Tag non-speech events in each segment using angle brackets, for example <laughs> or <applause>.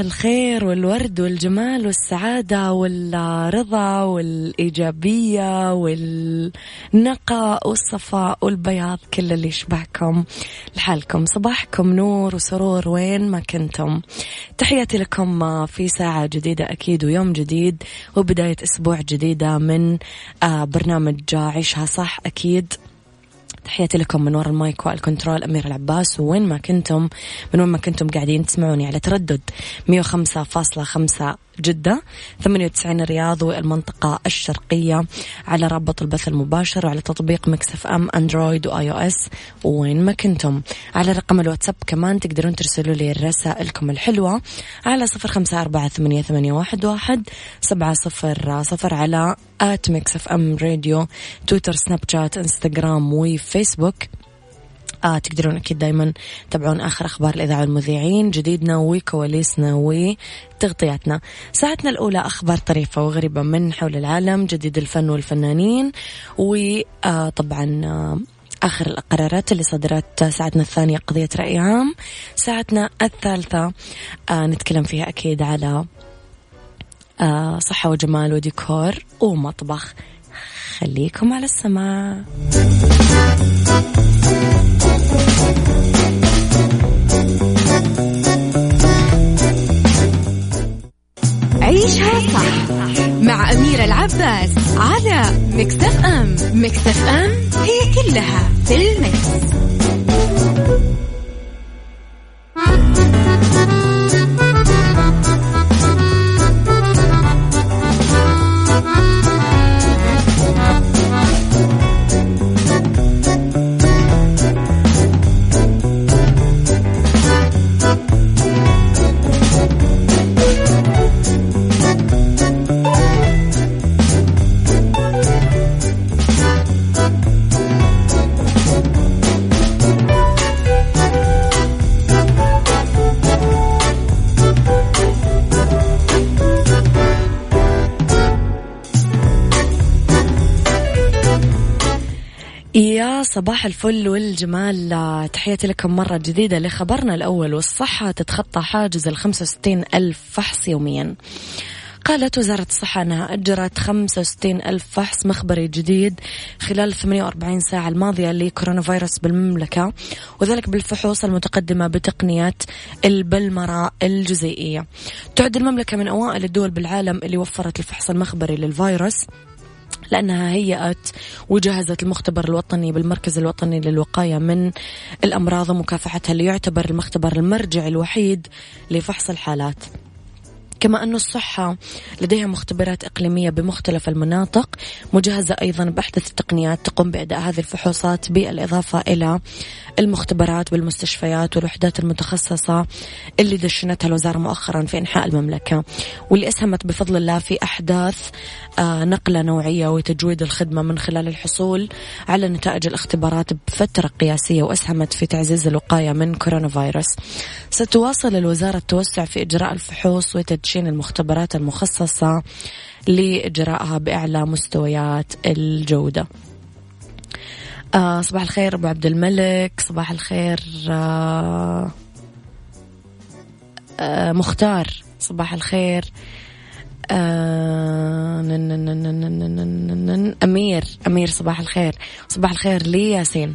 الخير والورد والجمال والسعادة والرضا والإيجابية والنقاء والصفاء والبياض كل اللي يشبهكم لحالكم. صباحكم نور وسرور وين ما كنتم. تحياتي لكم في ساعة جديدة أكيد ويوم جديد وبداية أسبوع جديدة من آه، برنامج عيشها صح أكيد. تحياتي لكم من وراء ال mic وال control أمير العباس. وين ما كنتم من وين ما كنتم قاعدين تسمعوني على تردد 105.5 جدة 98 الرياض والمنطقة الشرقية على رابط البث المباشر وعلى تطبيق Mix FM أندرويد و iOS. وين ما كنتم. على رقم الواتساب كمان تقدرون ترسلوا لي رسائلكم الحلوة على صفر خمسة أربعة ثمانية, ثمانية واحد, واحد سبعة صفر صفر على at Mix FM Radio تويتر سناب شات إنستغرام وفيسبوك آه تقدرون أكيد دايما تابعون آخر أخبار الإذاعة والمذيعين. جديدنا وكواليسنا وتغطياتنا. ساعتنا الأولى أخبار طريفة وغريبة من حول العالم جديد الفن والفنانين وطبعا آه آخر القرارات اللي صدرت ساعتنا الثانية قضية رأي عام. ساعتنا الثالثة آه نتكلم فيها أكيد على آه صحة وجمال وديكور ومطبخ. خليكم على السماء العباس على مكتف أم مكتف أم هي كلها في المكس. صباح الفل والجمال. تحياتي لكم مرة جديدة لخبرنا الأول والصحة تتخطى حاجز ال 65 ألف فحص يوميا. قالت وزارة الصحة أنها أجرت 65 ألف فحص مخبري جديد خلال 48 ساعة الماضية لكورونا فيروس بالمملكة وذلك بالفحوص المتقدمة بتقنية البلمرة الجزيئية. تعد المملكة من أوائل الدول بالعالم اللي وفرت الفحص المخبري للفيروس. لأنها هيأت وجهزت المختبر الوطني بالمركز الوطني للوقاية من الأمراض ومكافحتها اللي يعتبر المختبر المرجع الوحيد لفحص الحالات. كما أن الصحة لديها مختبرات إقليمية بمختلف المناطق. مجهزة أيضا بأحدث التقنيات تقوم بأداء هذه الفحوصات بالإضافة إلى المختبرات بالمستشفيات والوحدات المتخصصة اللي دشنتها الوزارة مؤخرا في إنحاء المملكة. واللي أسهمت بفضل الله في أحداث آه، نقلة نوعية وتجويد الخدمة من خلال الحصول على نتائج الاختبارات بفترة قياسية وأسهمت في تعزيز الوقاية من كورونا فيروس. ستواصل الوزارة التوسع في إجراء الفحوص وتدشين المختبرات المخصصة لإجراءها بأعلى مستويات الجودة. آه صباح الخير أبو عبد الملك صباح الخير آه آه مختار صباح الخير آه أمير أمير صباح الخير صباح الخير لي ياسين.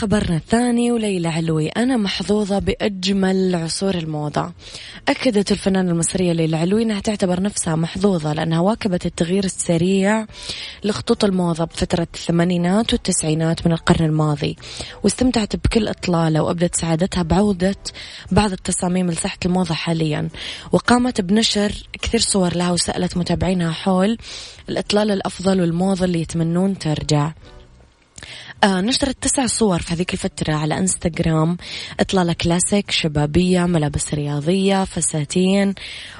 ولخبرنا الثاني وليلى علوي. أنا محظوظة بأجمل عصور الموضة. أكدت الفنانة المصرية ليلى علوي أنها تعتبر نفسها محظوظة لأنها واكبت التغيير السريع لخطوط الموضة بفترة الثمانينات والتسعينات من القرن الماضي واستمتعت بكل إطلالة وأبدت سعادتها بعودة بعض التصاميم لساحة الموضة حاليا. وقامت بنشر كثير صور لها وسألت متابعينها حول الإطلال الأفضل والموضة اللي يتمنون ترجع. نشرت تسع صور في هذيك الفترة على إنستغرام. إطلالة كلاسيك شبابية ملابس رياضية فساتين.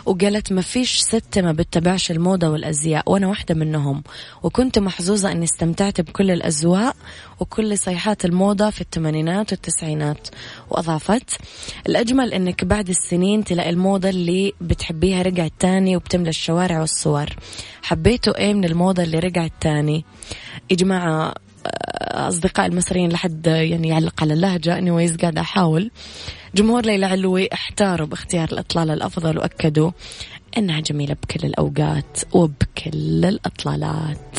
وقالت ما فيش ست ما بتتبعش الموضة والأزياء وأنا واحدة منهم. وكنت محظوظة أني استمتعت بكل الأزواء وكل صيحات الموضة في الثمانينات والتسعينات. وأضافت الأجمل أنك بعد السنين تلاقي الموضة اللي بتحبيها رجعت تاني وبتملى الشوارع والصور. حبيتوا إيه من الموضة اللي رجعت تاني؟ يا جماعة أصدقاء المصريين لحد يعني يعلق على اللهجة. اني ويز قاعدة أحاول. جمهور ليلى علوي احتاروا باختيار الإطلالة الأفضل وأكدوا إنها جميلة بكل الأوقات وبكل الإطلالات.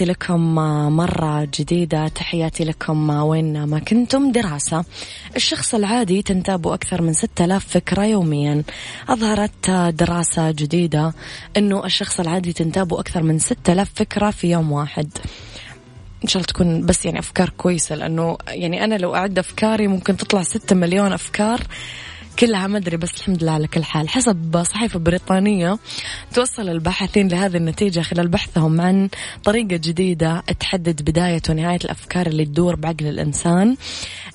تحياتي لكم مرة جديدة. تحياتي لكم وين ما كنتم. دراسة. الشخص العادي تنتاب أكثر من 6000 فكرة يوميا. أظهرت دراسة جديدة أنه الشخص العادي تنتاب أكثر من 6000 فكرة في يوم واحد. إن شاء الله تكون بس يعني أفكار كويسة لأنه يعني أنا لو أعد أفكاري ممكن تطلع ستة مليون أفكار. كلها ما أدري بس الحمد لله على كل حال. حسب صحيفة بريطانية توصل الباحثين لهذه النتيجة خلال بحثهم عن طريقة جديدة تحدد بداية ونهاية الأفكار اللي تدور بعقل الإنسان.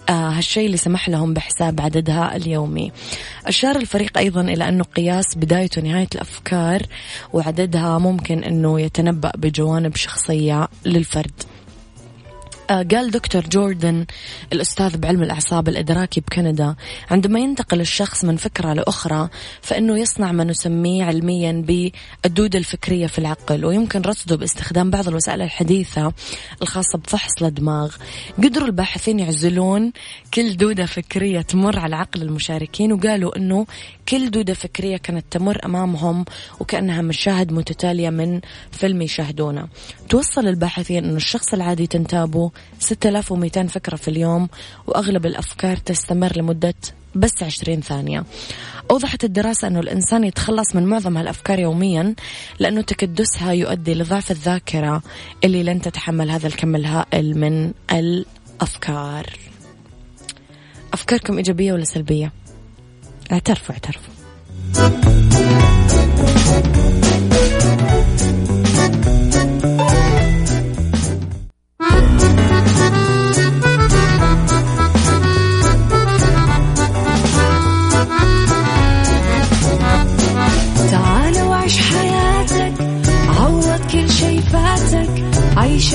آه هالشيء اللي سمح لهم بحساب عددها اليومي. أشار الفريق أيضا إلى أنه قياس بداية ونهاية الأفكار وعددها ممكن أنه يتنبأ بجوانب شخصية للفرد. قال دكتور جوردن الأستاذ بعلم الأعصاب الإدراكي بكندا عندما ينتقل الشخص من فكرة لأخرى فإنه يصنع ما نسميه علميا بالدودة الفكرية في العقل ويمكن رصده باستخدام بعض الوسائل الحديثة الخاصة بفحص الدماغ قدروا الباحثين يعزلون كل دودة فكرية تمر على عقل المشاركين وقالوا أنه كل دودة فكرية كانت تمر أمامهم وكأنها مشاهد متتالية من فيلم يشاهدونه. توصل الباحثين أنه الشخص العادي تنتابه 6200 فكرة في اليوم وأغلب الأفكار تستمر لمدة بس 20 ثانية. أوضحت الدراسة أنه الإنسان يتخلص من معظم هالأفكار يوميا لأنه تكدسها يؤدي لضعف الذاكرة اللي لن تتحمل هذا الكم الهائل من الأفكار. أفكاركم إيجابية ولا سلبية؟ اعترفوا اعترفوا.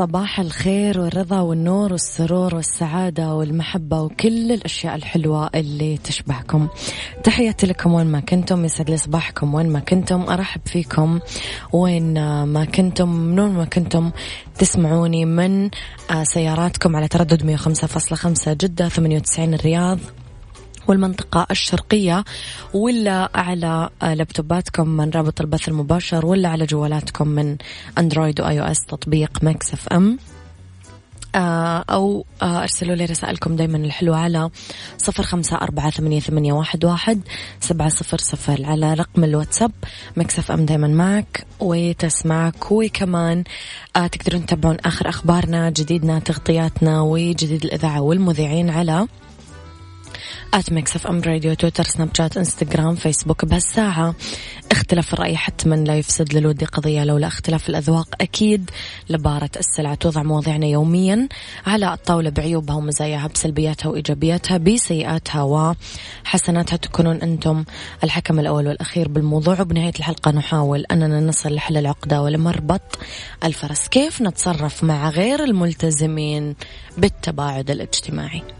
صباح الخير والرضا والنور والسرور والسعادة والمحبة وكل الأشياء الحلوة اللي تشبهكم. تحياتي لكم وين ما كنتم يسعد لي صباحكم وين ما كنتم. أرحب فيكم وين ما كنتم من وين ما كنتم. تسمعوني من آه، سياراتكم على تردد 105.5 جدة 98 الرياض. والمنطقة الشرقية ولا على لابتوباتكم من رابط البث المباشر ولا على جوالاتكم من أندرويد و iOS تطبيق Mix FM. آه، أو آه، أرسلوا لي رسائلكم دايما الحلوة على صفر خمسة أربعة ثمانية, ثمانية واحد, واحد سبعة صفر صفر على رقم الواتساب. Mix FM دايما معك وتسمعك. وكمان آه، تقدرون تتابعون آخر أخبارنا جديدنا تغطياتنا وجديد الإذاعة والمذيعين على at Mix FM Radio تويتر سناب شات انستغرام فيسبوك بهالساعة اختلاف الرأي حتما لا يفسد للود قضية لولا اختلاف الأذواق. أكيد لبارة السلع توضع مواضيعنا يوميا على الطاولة بعيوبها ومزاياها بسلبياتها وإيجابياتها بسيئاتها وحسناتها. تكونون أنتم الحكم الأول والأخير بالموضوع. وبنهاية الحلقة نحاول أننا نصل لحل العقدة ولمربط الفرس. كيف نتصرف مع غير الملتزمين بالتباعد الاجتماعي؟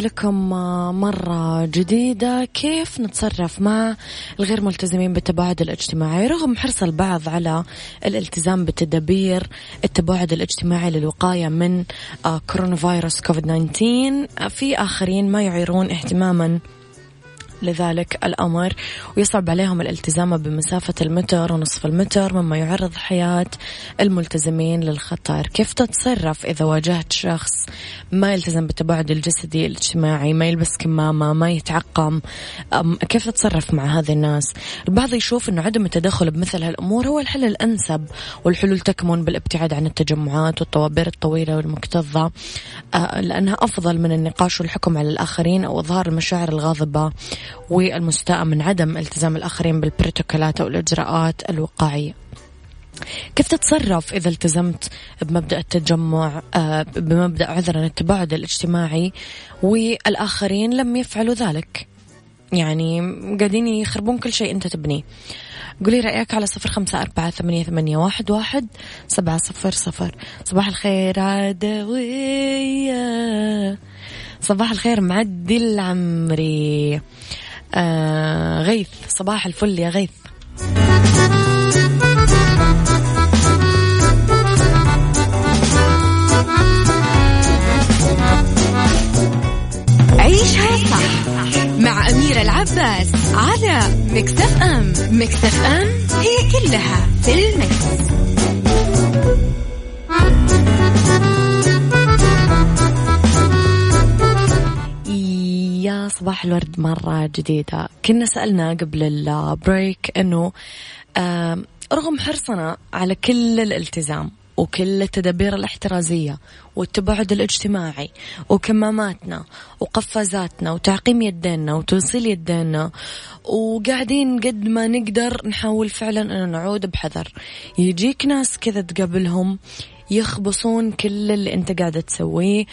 لكم مرة جديدة. كيف نتصرف مع الغير ملتزمين بالتباعد الاجتماعي؟ رغم حرص البعض على الالتزام بتدابير التباعد الاجتماعي للوقاية من آه، كورونا فيروس كوفيد 19 في آخرين ما يعيرون اهتماما لذلك الأمر ويصعب عليهم الالتزام بمسافة المتر ونصف المتر مما يعرض حياة الملتزمين للخطر. كيف تتصرف إذا واجهت شخص ما يلتزم بالتباعد الجسدي الاجتماعي ما يلبس كمامة ما يتعقم؟ كيف تتصرف مع هذه الناس؟ البعض يشوف أنه عدم التدخل بمثل هالأمور هو الحل الأنسب والحلول تكمن بالابتعاد عن التجمعات والطوابير الطويلة والمكتظة. آه، لأنها أفضل من النقاش والحكم على الآخرين أو إظهار المشاعر الغاضبة. والمستاء من عدم التزام الآخرين بالبروتوكولات أو الإجراءات الوقائية. كيف تتصرف إذا التزمت بمبدأ التجمع آه، بمبدأ عذرا التباعد الاجتماعي والآخرين لم يفعلوا ذلك؟ يعني قاعدين يخربون كل شيء أنت تبنيه. قولي رأيك على صفر خمسة أربعة ثمانية, ثمانية واحد, واحد سبعة صفر صفر. صباح الخير عدوية صباح الخير معدي العمري. آه غيث صباح الفل يا غيث. صح مع أميرة العباس على Mix FM. Mix FM هي كلها في ال Mix. صباح الورد مرة جديدة. كنا سألنا قبل ال break أنه رغم حرصنا على كل الالتزام وكل التدابير الاحترازية والتباعد الاجتماعي وكماماتنا وقفازاتنا وتعقيم يدينا وتوصيل يدينا وقاعدين قد ما نقدر نحاول فعلا أن نعود بحذر. يجيك ناس كذا تقابلهم يخبصون كل اللي أنت قاعدة تسويه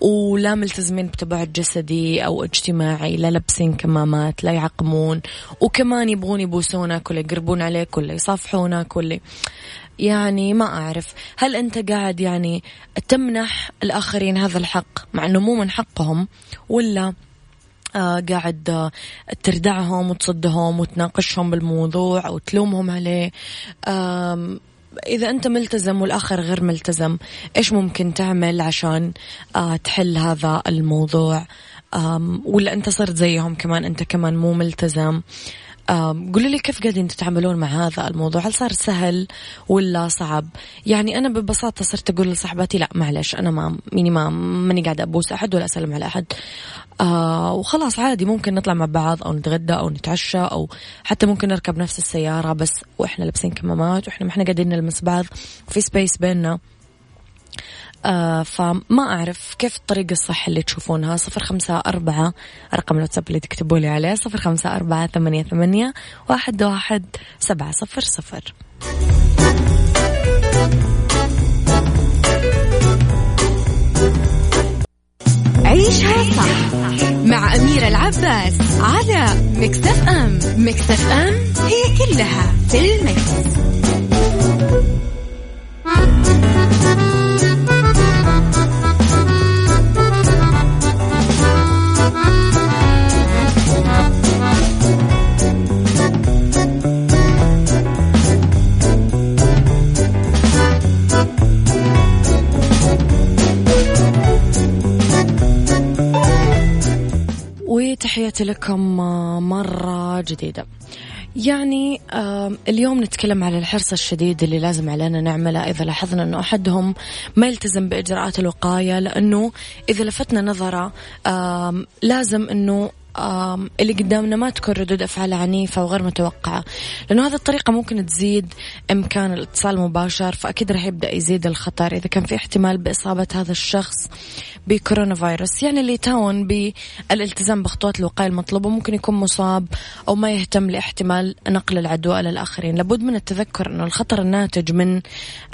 ولا ملتزمين بتباعد جسدي أو اجتماعي لا لابسين كمامات لا يعقمون وكمان يبغون يبوسونك ولا يقربون عليك ولا يصافحونك ولا يعني ما أعرف. هل أنت قاعد يعني تمنح الآخرين هذا الحق مع أنه مو من حقهم ولا آه قاعد آه تردعهم وتصدهم وتناقشهم بالموضوع أو تلومهم عليه إذا أنت ملتزم والآخر غير ملتزم إيش ممكن تعمل عشان آه تحل هذا الموضوع؟ ولا أنت صرت زيهم كمان أنت كمان مو ملتزم؟ قولوا لي كيف قاعدين تتعاملون مع هذا الموضوع؟ هل صار سهل ولا صعب؟ يعني أنا ببساطة صرت أقول لصاحباتي لا معلش أنا ما ميني ما ماني قاعدة أبوس أحد ولا أسلم على أحد. آه وخلاص عادي ممكن نطلع مع بعض أو نتغدى أو نتعشى أو حتى ممكن نركب نفس السيارة بس وإحنا لابسين كمامات وإحنا ما إحنا قاعدين نلمس بعض في space بيننا. فما أعرف كيف الطريقة الصح اللي تشوفونها. صفر خمسة أربعة رقم الواتساب اللي تكتبوا لي عليه. صفر خمسة أربعة ثمانية, ثمانية واحد, واحد سبعة صفر صفر. عيشها صح مع أميرة العباس على مكتف أم مكتف أم هي كلها في المكس. تحياتي لكم مرة جديدة. يعني اليوم نتكلم على الحرص الشديد اللي لازم علينا نعمله إذا لاحظنا أنه أحدهم ما يلتزم بإجراءات الوقاية لأنه إذا لفتنا نظره لازم أنه اللي قدامنا ما تكون ردود أفعال عنيفة وغير متوقعة. لأنه هذه الطريقة ممكن تزيد إمكان الاتصال المباشر فأكيد راح يبدأ يزيد الخطر إذا كان في احتمال بإصابة هذا الشخص بكورونا فيروس. يعني اللي يتاون بالالتزام بخطوات الوقاية المطلوبة ممكن يكون مصاب أو ما يهتم لاحتمال نقل العدوى إلى الآخرين. لابد من التذكر أنه الخطر الناتج من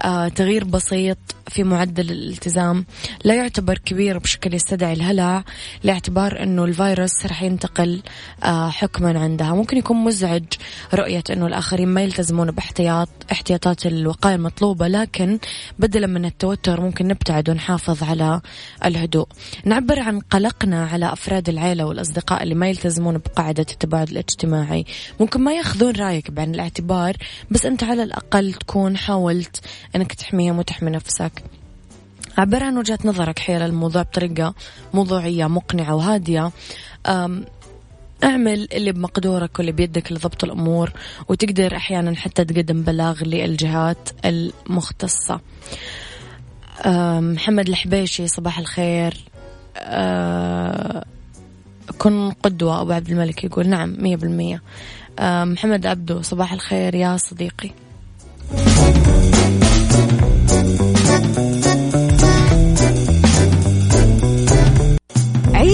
آه تغيير بسيط في معدل الالتزام لا يعتبر كبير بشكل يستدعي الهلع لاعتبار أنه الفيروس راح ينتقل آه حكما عندها. ممكن يكون مزعج رؤية أنه الآخرين ما يلتزمون باحتياط احتياطات الوقاية المطلوبة لكن بدلا من التوتر ممكن نبتعد ونحافظ على الهدوء. نعبر عن قلقنا على أفراد العيلة والأصدقاء اللي ما يلتزمون بقاعدة التباعد الاجتماعي. ممكن ما ياخذون رأيك بعين الاعتبار بس أنت على الأقل تكون حاولت أنك تحميهم وتحمي نفسك. عبر عن وجهة نظرك حيال الموضوع بطريقة موضوعية مقنعة وهادية. اعمل اللي بمقدورك واللي بيدك لضبط الأمور وتقدر أحيانا حتى تقدم بلاغ للجهات المختصة. محمد الحبيشي صباح الخير. كن قدوة أبو عبد الملك يقول نعم مية بالمية. محمد عبدو صباح الخير يا صديقي.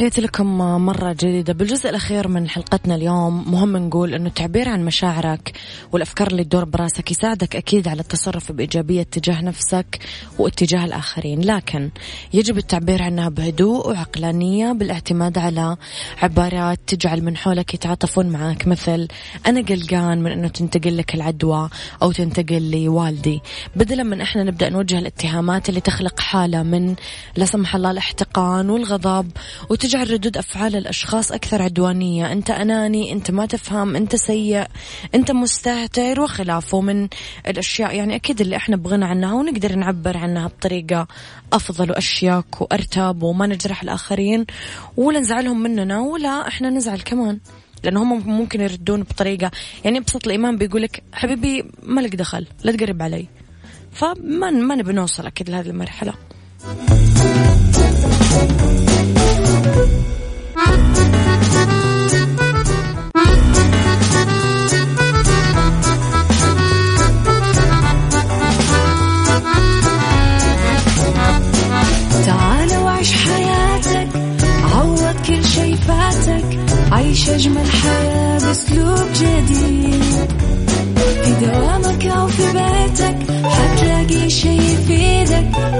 تحياتي لكم مرة جديدة. بالجزء الأخير من حلقتنا اليوم مهم نقول أنه التعبير عن مشاعرك والأفكار اللي تدور براسك يساعدك أكيد على التصرف بإيجابية تجاه نفسك واتجاه الآخرين. لكن يجب التعبير عنها بهدوء وعقلانية بالاعتماد على عبارات تجعل من حولك يتعاطفون معك. مثل أنا قلقان من أنه تنتقل لك العدوى أو تنتقل لوالدي بدلا من إحنا نبدأ نوجه الاتهامات اللي تخلق حالة من لا سمح الله الاحتقان والغضب وتجعل تجعل ردود أفعال الأشخاص أكثر عدوانية. أنت أناني أنت ما تفهم أنت سيء أنت مستهتر وخلافه من الأشياء. يعني أكيد اللي إحنا بغنى عنها ونقدر نعبر عنها بطريقة أفضل وأشيك وأرتب وما نجرح الآخرين ولا نزعلهم مننا ولا إحنا نزعل كمان. لأن هم ممكن يردون بطريقة يعني أبسط الإيمان بيقول لك حبيبي ما لك دخل لا تقرب علي. فما ما نبي نوصل أكيد لهذه المرحلة. تعال وعيش حياتك عوض كل شي فاتك عيش أجمل حياة بأسلوب جديد. في دوامك أو في بيتك حتلاقي شي يفيدك.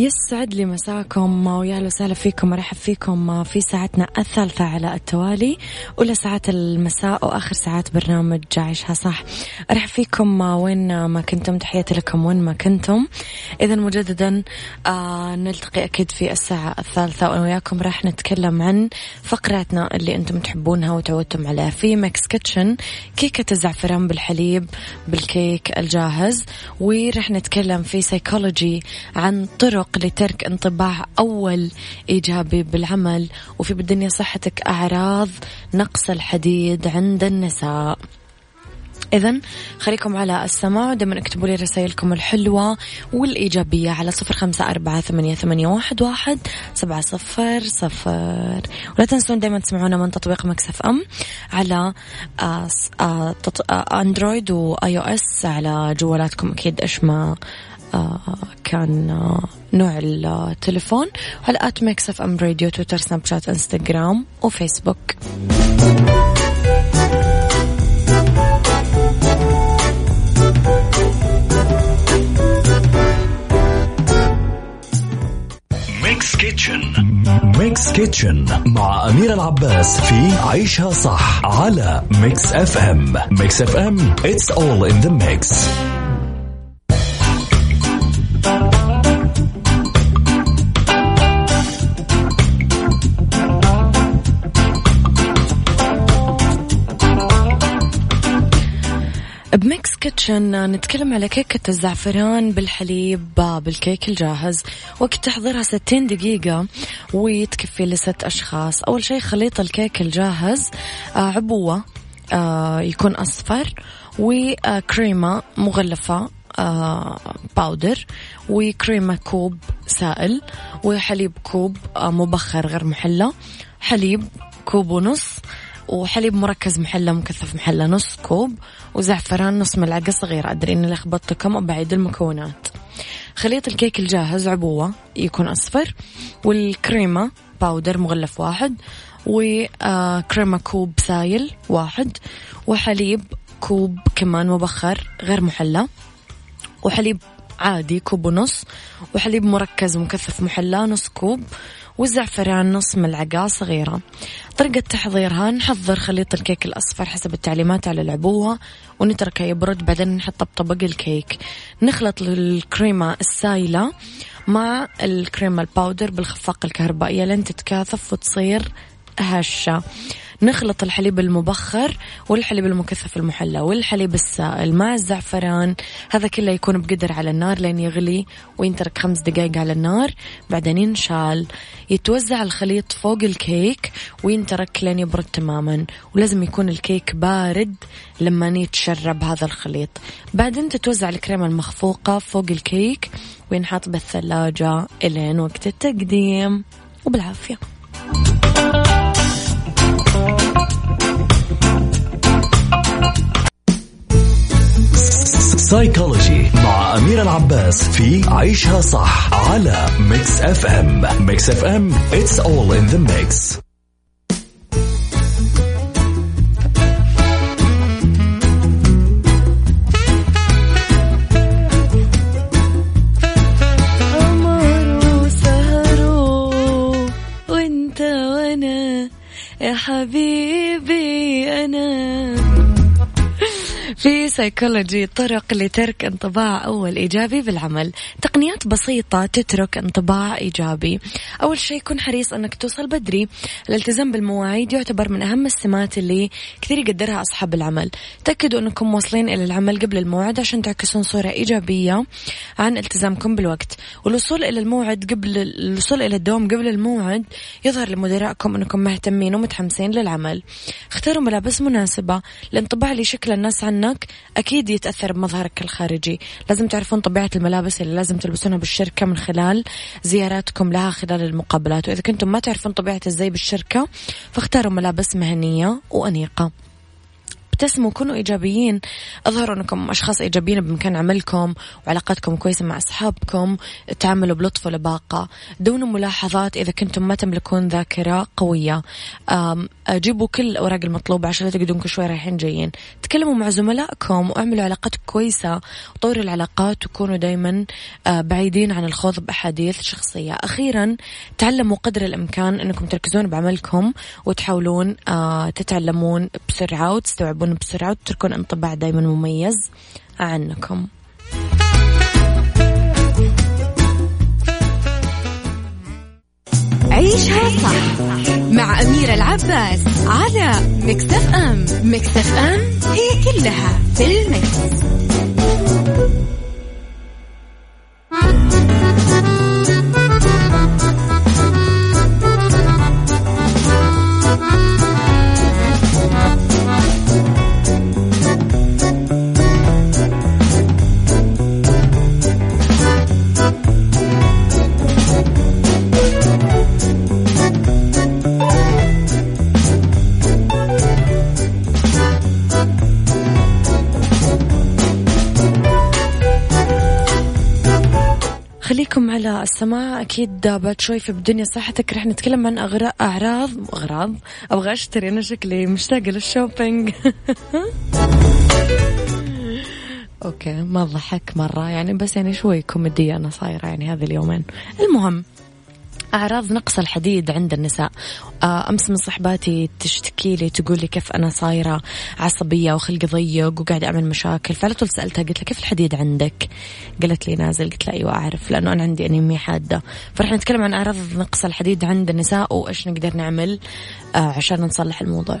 يسعد لي مساكم ويا وسهلا فيكم ارحب فيكم في ساعتنا الثالثة على التوالي أولى ساعات المساء وآخر ساعات برنامج عيشها صح. أرحب فيكم وين ما كنتم تحياتي لكم وين ما كنتم. إذا مجددا آه نلتقي أكيد في الساعة الثالثة وأنا وياكم راح نتكلم عن فقراتنا اللي أنتم تحبونها وتعودتم عليها. في Mix Kitchen كيكة الزعفران بالحليب بالكيك الجاهز. وراح نتكلم في سيكولوجي عن طرق لترك انطباع أول إيجابي بالعمل. وفي بالدنيا صحتك أعراض نقص الحديد عند النساء. إذا خليكم على السماع. ودائما اكتبوا لي رسائلكم الحلوة والإيجابية على صفر خمسة أربعة ثمانية, ثمانية واحد, واحد سبعة صفر صفر. ولا تنسون دائما تسمعونا من تطبيق Mix FM على آس آ تط... آ أندرويد و iOS على جوالاتكم أكيد إيش ما آه كان آه نوع التليفون. على at Mix FM Radio تويتر سناب شات انستغرام وفيسبوك Mix Kitchen Mix Kitchen مع أمير العباس في عيشها صح على Mix FM Mix FM it's all in the mix. بميكس كيتشن نتكلم على كيكة الزعفران بالحليب بالكيك الجاهز. وقت تحضيرها 60 دقيقة وتكفي لست أشخاص. أول شيء خليط الكيك الجاهز آه، عبوة آه، يكون أصفر وكريمة مغلفة آه، باودر وكريمة كوب سائل وحليب كوب آه، مبخر غير محلى حليب كوب ونص وحليب مركز محلى مكثف محلى نص كوب وزعفران نص ملعقة صغيرة. أدري إني لخبطتكم أبأعيد المكونات. خليط الكيك الجاهز عبوة يكون أصفر والكريمة باودر مغلف واحد وكريمة كوب سايل واحد وحليب كوب كمان مبخر غير محلى وحليب عادي كوب ونص وحليب مركز مكثف محلى نص كوب والزعفران نص ملعقة صغيرة. طريقة تحضيرها نحضر خليط الكيك الأصفر حسب التعليمات على العبوة ونتركه يبرد بعدين نحطه بطبق الكيك. نخلط الكريمة السايلة مع الكريمة الباودر بالخفاقة الكهربائية لين تتكاثف وتصير هشة. نخلط الحليب المبخر والحليب المكثف المحلى والحليب السائل مع الزعفران. هذا كله يكون بقدر على النار لين يغلي وينترك خمس دقائق على النار. بعدين ينشال. يتوزع الخليط فوق الكيك وينترك لين يبرد تماما. ولازم يكون الكيك بارد لما يتشرب هذا الخليط. بعدين تتوزع الكريمة المخفوقة فوق الكيك وينحط بالثلاجة إلين وقت التقديم. وبالعافية. سايكولوجي مع أمير العباس في عيشها صح على Mix FM Mix FM it's all in the mix. حبيبي أنا في سيكولوجي طرق لترك انطباع أول إيجابي بالعمل. تقنيات بسيطة تترك انطباع إيجابي. أول شيء كن حريص أنك توصل بدري. الالتزام بالمواعيد يعتبر من أهم السمات اللي كثير يقدرها أصحاب العمل. تأكدوا أنكم واصلين إلى العمل قبل الموعد عشان تعكسون صورة إيجابية عن التزامكم بالوقت. والوصول إلى الموعد قبل الوصول إلى الدوام قبل الموعد يظهر لمدراءكم أنكم مهتمين ومتحمسين للعمل. اختاروا ملابس مناسبة الانطباع اللي شكل الناس عنك هناك أكيد يتأثر بمظهرك الخارجي. لازم تعرفون طبيعة الملابس اللي لازم تلبسونها بالشركة من خلال زياراتكم لها خلال المقابلات. وإذا كنتم ما تعرفون طبيعة الزي بالشركة فاختاروا ملابس مهنية وأنيقة. ابتسموا كونوا إيجابيين. أظهروا أنكم أشخاص إيجابيين بمكان عملكم وعلاقاتكم كويسة مع أصحابكم تعاملوا بلطف ولباقة. دون ملاحظات إذا كنتم ما تملكون ذاكرة قوية. جيبوا كل الأوراق المطلوبة عشان لا تقعدون كل شوي رايحين جايين. تكلموا مع زملائكم واعملوا علاقات كويسة. وطوروا العلاقات وكونوا دايما بعيدين عن الخوض بأحاديث شخصية. أخيرا تعلموا قدر الإمكان أنكم تركزون بعملكم وتحاولون تتعلمون بسرعة وتستوعبون تتعلمون بسرعة وتتركون انطباع دائما مميز عنكم عيشها صح مع أميرة العباس على مكتف أم مكتف أم هي كلها في المكس. خليكم على السماع. أكيد بعد شوي في دنيا صحتك. رح نتكلم عن أعراض. أبغى أشتري أنا شكلي مشتاقة لل shopping. <laughs> Okay ما ضحك مرة. يعني بس يعني شوي كوميدية أنا صايرة يعني هذه اليومين. المهم أعراض نقص الحديد عند النساء. آه، أمس من صحباتي تشتكي لي تقول لي كيف أنا صايرة عصبية وخلقي ضيق وقاعد أعمل مشاكل. فعلى طول سألتها قلت لها كيف الحديد عندك؟ قالت لي نازل. قلت لها أيوة أعرف لأنه أنا عندي أنيميا حادة. فرح نتكلم عن أعراض نقص الحديد عند النساء وإيش نقدر نعمل آه، عشان نصلح الموضوع.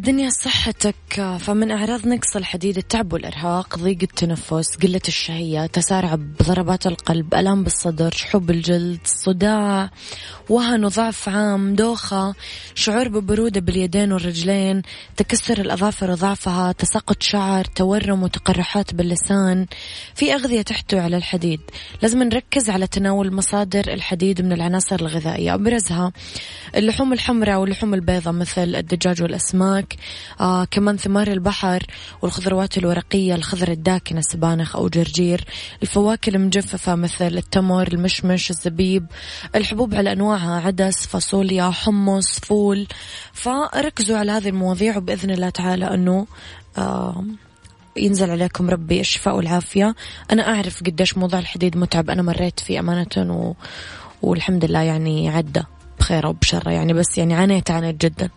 بالدنيا صحتك فمن أعراض نقص الحديد التعب والإرهاق ضيق التنفس قلة الشهية تسارع بضربات القلب ألم بالصدر شحوب الجلد صداع وهن وضعف عام دوخة شعور ببرودة باليدين والرجلين تكسر الأظافر وضعفها تساقط شعر تورم وتقرحات باللسان. في أغذية تحتوي على الحديد. لازم نركز على تناول مصادر الحديد من العناصر الغذائية. أبرزها اللحوم الحمراء واللحوم البيضاء مثل الدجاج والأسماك الأسماك آه كمان ثمار البحر والخضروات الورقية الخضر الداكنة سبانخ أو جرجير الفواكه المجففة مثل التمر المشمش الزبيب الحبوب على أنواعها عدس فاصوليا حمص فول. فركزوا على هذه المواضيع وبإذن الله تعالى أنه آه ينزل عليكم ربي الشفاء والعافية. أنا أعرف قديش موضوع الحديد متعب. أنا مريت فيه أمانة و... والحمد لله يعني عدى بخير وبشر يعني بس يعني عانيت عانيت جدا.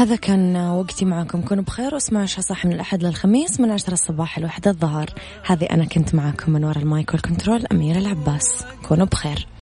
هذا كان وقتي معكم كونوا بخير واسمعوا عشاء صح من الأحد للخميس من عشرة الصباح لوحدة الظهر. هذه أنا كنت معكم من وراء المايك والكنترول أميرة العباس. كونوا بخير.